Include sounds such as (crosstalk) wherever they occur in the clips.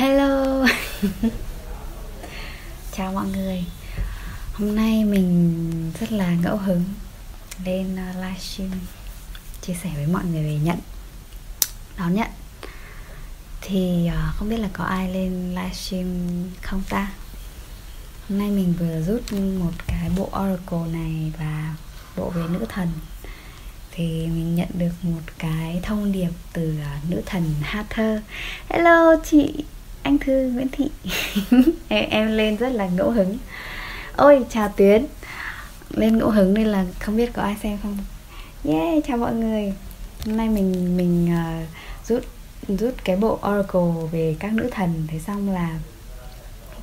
Hello. (laughs) Chào mọi người. Hôm nay mình rất là ngẫu hứng Lên ờ, livestream Chia sẻ với mọi người về nhận Đón nhận Thì ờ, không biết là có ai lên livestream không ta? Hôm nay mình vừa rút một cái bộ Oracle này Và bộ về nữ thần. Thì mình nhận được một cái thông điệp từ ờ, nữ thần hát thơ hello chị anh thư nguyễn thị. (laughs) Em, em lên rất là ngẫu hứng. Ôi chào tuyến. Lên ngẫu hứng nên là không biết có ai xem không? Yeah chào mọi người. Hôm nay mình mình uh, rút rút cái bộ oracle về các nữ thần. Thế xong là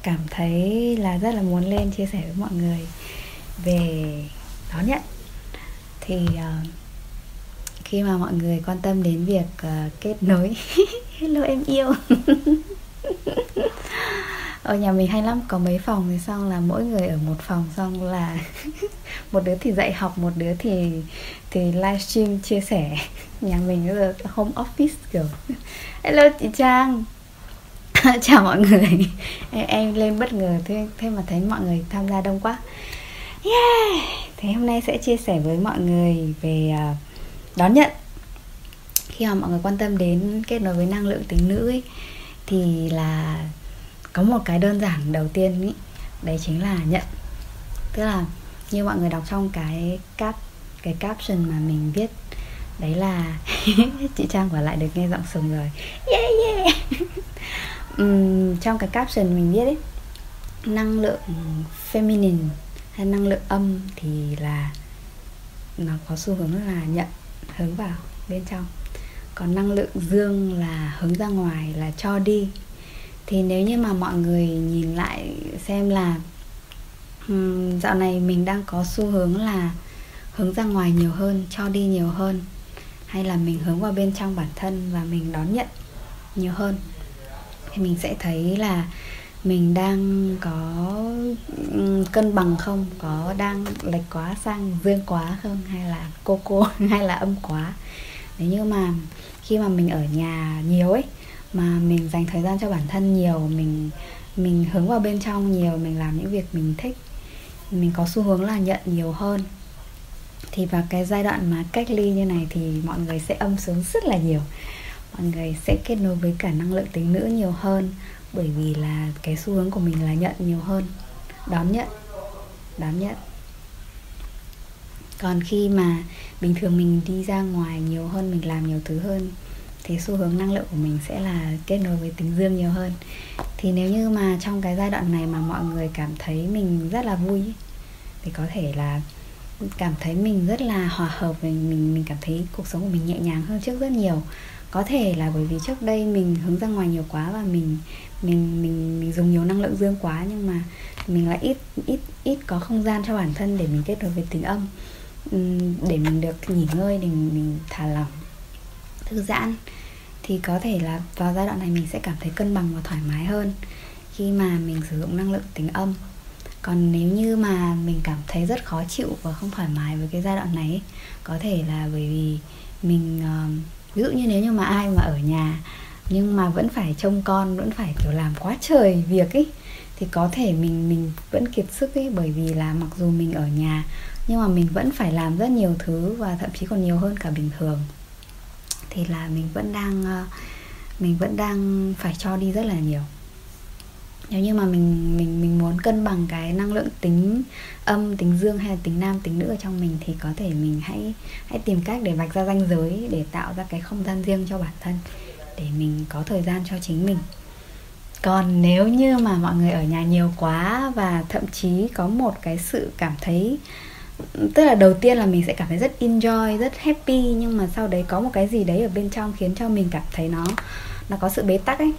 cảm thấy là rất là muốn lên chia sẻ với mọi người về đón nhận thì uh, khi mà mọi người quan tâm đến việc uh, kết nối (laughs) hello em yêu. (laughs) ở nhà mình hay lắm có mấy phòng thì xong là mỗi người ở một phòng xong là (laughs) một đứa thì dạy học một đứa thì thì livestream chia sẻ. Nhà mình bây giờ home office kiểu. Hello chị trang. (laughs) Chào mọi người. Em, em lên bất ngờ thế thế mà thấy mọi người tham gia đông quá. Yeah! Thế hôm nay sẽ chia sẻ với mọi người về à, đón nhận. Khi mà mọi người quan tâm đến kết nối với năng lượng tính nữ ấy, thì là có một cái đơn giản đầu tiên ý, đấy chính là nhận. Tức là như mọi người đọc trong cái cap cái caption mà mình viết đấy là (laughs) chị trang quả lại được nghe giọng sùng rồi. Yeah yeah. (laughs) Um, trong cái caption mình viết ấy năng lượng feminine hay năng lượng âm thì là nó có xu hướng là nhận hướng vào bên trong còn năng lượng dương là hướng ra ngoài là cho đi. Thì nếu như mà mọi người nhìn lại xem là um, dạo này mình đang có xu hướng là hướng ra ngoài nhiều hơn cho đi nhiều hơn hay là mình hướng vào bên trong bản thân và mình đón nhận nhiều hơn thì mình sẽ thấy là mình đang có cân bằng không? Có đang lệch quá sang dương quá không? Hay là cô cô? (laughs) Hay là âm quá? Nếu như mà khi mà mình ở nhà nhiều ấy, mà mình dành thời gian cho bản thân nhiều, mình mình hướng vào bên trong nhiều, mình làm những việc mình thích, mình có xu hướng là nhận nhiều hơn, thì vào cái giai đoạn mà cách ly như này thì mọi người sẽ âm xuống rất là nhiều. Mọi người sẽ kết nối với cả năng lượng tính nữ nhiều hơn, bởi vì là cái xu hướng của mình là nhận nhiều hơn. Đón nhận đón nhận còn khi mà bình thường mình đi ra ngoài nhiều hơn, mình làm nhiều thứ hơn, thì xu hướng năng lượng của mình sẽ là kết nối với tính dương nhiều hơn. Thì nếu như mà trong cái giai đoạn này mà mọi người cảm thấy mình rất là vui thì có thể là cảm thấy mình rất là hòa hợp mình mình mình cảm thấy cuộc sống của mình nhẹ nhàng hơn trước rất nhiều. Có thể là bởi vì trước đây mình hướng ra ngoài nhiều quá và mình mình mình mình dùng nhiều năng lượng dương quá, nhưng mà mình lại ít ít ít có không gian cho bản thân để mình kết nối với tính âm để mình được nghỉ ngơi để mình, mình thả lỏng thư giãn thì có thể là vào giai đoạn này mình sẽ cảm thấy cân bằng và thoải mái hơn khi mà mình sử dụng năng lượng tính âm. Còn nếu như mà mình cảm thấy rất khó chịu và không thoải mái với cái giai đoạn này có thể là bởi vì mình ờ, ví dụ như nếu như mà ai mà ở nhà nhưng mà vẫn phải trông con vẫn phải kiểu làm quá trời việc ấy thì có thể mình mình vẫn kiệt sức ấy bởi vì là mặc dù mình ở nhà nhưng mà mình vẫn phải làm rất nhiều thứ và thậm chí còn nhiều hơn cả bình thường. Thì là mình vẫn đang ờ, mình vẫn đang phải cho đi rất là nhiều. Nếu như mà mình mình mình muốn cân bằng cái năng lượng tính âm, tính dương hay là tính nam, tính nữ ở trong mình thì có thể mình hãy hãy tìm cách để vạch ra ranh giới để tạo ra cái không gian riêng cho bản thân để mình có thời gian cho chính mình. Còn nếu như mà mọi người ở nhà nhiều quá và thậm chí có một cái sự cảm thấy tức là đầu tiên là mình sẽ cảm thấy rất enjoy, rất happy, nhưng mà sau đấy có một cái gì đấy ở bên trong khiến cho mình cảm thấy nó nó có sự bế tắc ấy.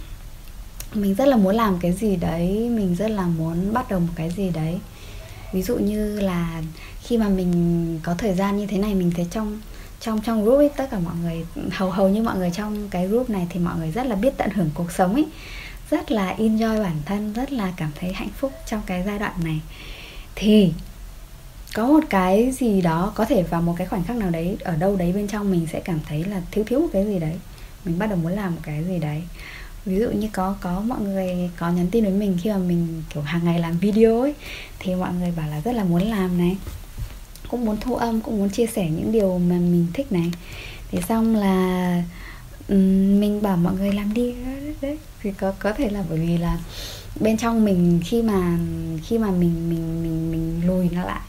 Mình rất là muốn làm cái gì đấy, mình rất là muốn bắt đầu một cái gì đấy. Ví dụ như là khi mà mình có thời gian như thế này, mình thấy trong trong trong group ấy, tất cả mọi người, hầu hầu như mọi người trong cái group này thì mọi người rất là biết tận hưởng cuộc sống ấy. Rất là enjoy bản thân, rất là cảm thấy hạnh phúc trong cái giai đoạn này. Thì có một cái gì đó có thể vào một cái khoảnh khắc nào đấy, ở đâu đấy bên trong mình sẽ cảm thấy là thiếu thiếu một cái gì đấy. Mình bắt đầu muốn làm một cái gì đấy. Ví dụ như có có mọi người có nhắn tin với mình khi mà mình, kiểu, hàng ngày làm video ấy, thì mọi người bảo là rất là muốn làm này. Cũng muốn thu âm, cũng muốn chia sẻ những điều mà mình thích này. Thì xong là mình bảo mọi người làm đi. Đấy, thì có có thể là bởi vì là bên trong mình khi mà khi mà mình mình mình mình lùi nó lại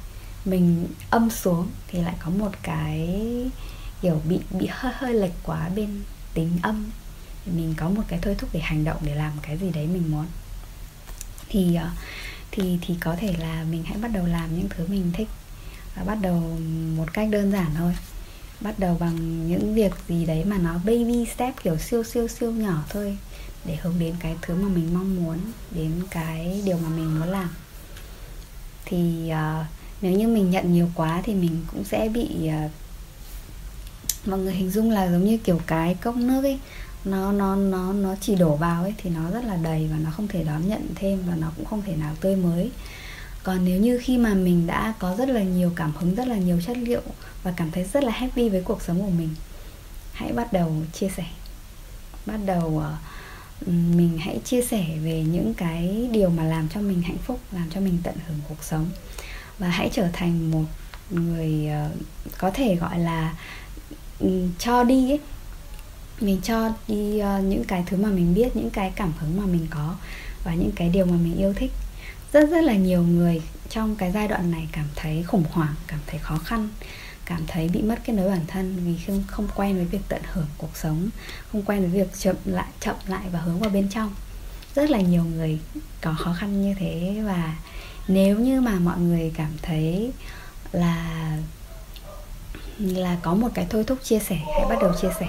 mình âm xuống thì lại có một cái kiểu bị bị hơi hơi lệch quá bên tính âm. Thì mình có một cái thôi thúc để hành động để làm cái gì đấy mình muốn. Thì ờ, thì thì có thể là mình hãy bắt đầu làm những thứ mình thích và bắt đầu một cách đơn giản thôi. Bắt đầu bằng những việc gì đấy mà nó baby step kiểu siêu siêu siêu nhỏ thôi để hướng đến cái thứ mà mình mong muốn đến cái điều mà mình muốn làm. Thì uh, nếu như mình nhận nhiều quá thì mình cũng sẽ bị uh, mọi người hình dung là giống như kiểu cái cốc nước ấy nó nó nó nó chỉ đổ vào ấy thì nó rất là đầy và nó không thể đón nhận thêm và nó cũng không thể nào tươi mới. Còn nếu như khi mà mình đã có rất là nhiều cảm hứng rất là nhiều chất liệu và cảm thấy rất là happy với cuộc sống của mình hãy bắt đầu chia sẻ. Bắt đầu uh, mình hãy chia sẻ về những cái điều mà làm cho mình hạnh phúc làm cho mình tận hưởng cuộc sống và hãy trở thành một người uh, có thể gọi là um, cho đi ấy. Mình cho đi uh, những cái thứ mà mình biết những cái cảm hứng mà mình có và những cái điều mà mình yêu thích. Rất rất là nhiều người trong cái giai đoạn này cảm thấy khủng hoảng cảm thấy khó khăn cảm thấy bị mất kết nối bản thân vì không không quen với việc tận hưởng cuộc sống không quen với việc chậm lại chậm lại và hướng vào bên trong. Rất là nhiều người có khó khăn như thế và nếu như mà mọi người cảm thấy là là có một cái thôi thúc chia sẻ, hãy bắt đầu chia sẻ.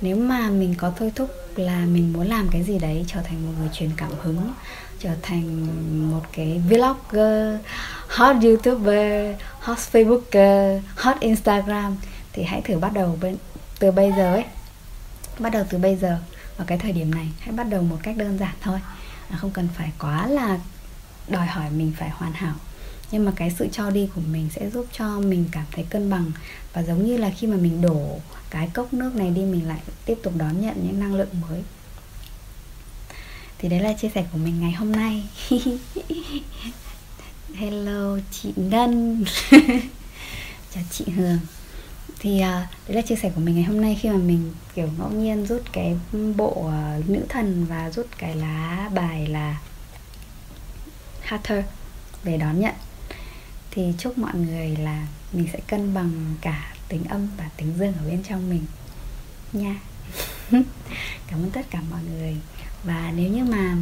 Nếu mà mình có thôi thúc là mình muốn làm cái gì đấy trở thành một người truyền cảm hứng, trở thành một cái vlogger, hot youtuber, hot facebooker, hot instagram thì hãy thử bắt đầu bên, từ bây giờ ấy. Bắt đầu từ bây giờ ở cái thời điểm này, hãy bắt đầu một cách đơn giản thôi. Không cần phải quá là đòi hỏi mình phải hoàn hảo. Nhưng mà cái sự cho đi của mình sẽ giúp cho mình cảm thấy cân bằng. Và giống như là khi mà mình đổ cái cốc nước này đi mình lại tiếp tục đón nhận những năng lượng mới. Thì đấy là chia sẻ của mình ngày hôm nay. (laughs) Hello chị ngân. (laughs) Chào chị hường. Thì uh, đấy là chia sẻ của mình ngày hôm nay khi mà mình kiểu ngẫu nhiên rút cái bộ uh, nữ thần và rút cái lá bài là Hatter về đón nhận. Thì chúc mọi người là mình sẽ cân bằng cả tính âm và tính dương ở bên trong mình. Nha. (laughs) Cảm ơn tất cả mọi người. Và nếu như mà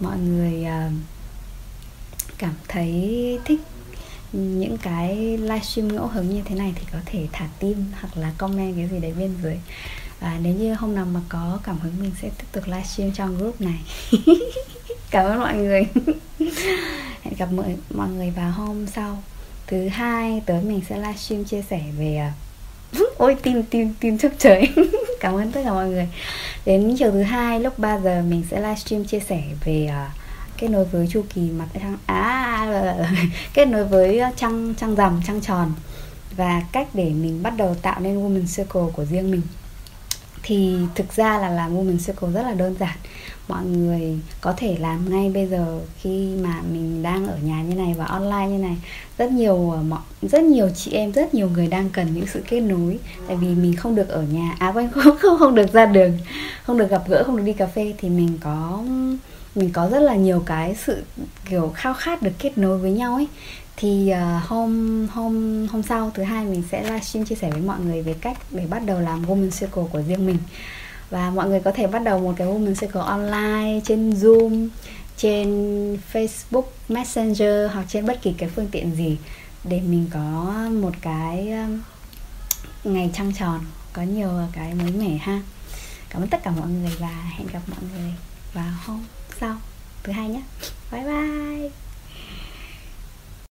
mọi người ờ, cảm thấy thích những cái livestream ngẫu hứng như thế này thì có thể thả tim hoặc là comment cái gì đấy bên dưới. Và nếu như hôm nào mà có cảm hứng mình sẽ tiếp tục livestream trong group này. (laughs) cảm ơn mọi người. (laughs) Hẹn gặp mọi mọi người vào hôm sau. Thứ hai tới mình sẽ livestream chia sẻ về à, (laughs) ôi tim tim tim chấp trời. (laughs) Cảm ơn tất cả mọi người. Đến chiều thứ hai lúc 3 giờ mình sẽ livestream chia sẻ về uh, kết nối với chu kỳ mặt trăng à kết nối với à, trăng trăng rằm trăng tròn. Và cách để mình bắt đầu tạo nên woman circle của riêng mình thì thực ra là làm woman circle rất là đơn giản. Mọi người có thể làm ngay bây giờ khi mà mình đang ở nhà như này và online như này. Rất nhiều ờ, mọi, rất nhiều chị em, rất nhiều người đang cần những sự kết nối. Tại vì mình không được ở nhà à quên, (laughs) không không không được ra đường, không được gặp gỡ, không được đi cà phê. Thì mình có mình có rất là nhiều cái sự kiểu khao khát được kết nối với nhau ấy. Thì uh, hôm hôm hôm sau thứ hai mình sẽ livestream chia sẻ với mọi người về cách để bắt đầu làm woman circle của riêng mình. Và mọi người có thể bắt đầu một cái woman circle online trên zoom trên facebook messenger hoặc trên bất kỳ cái phương tiện gì để mình có một cái ờ, ngày trăng tròn có nhiều cái mới mẻ ha. Cảm ơn tất cả mọi người và hẹn gặp mọi người vào hôm sau. Thứ hai nhé bye bye.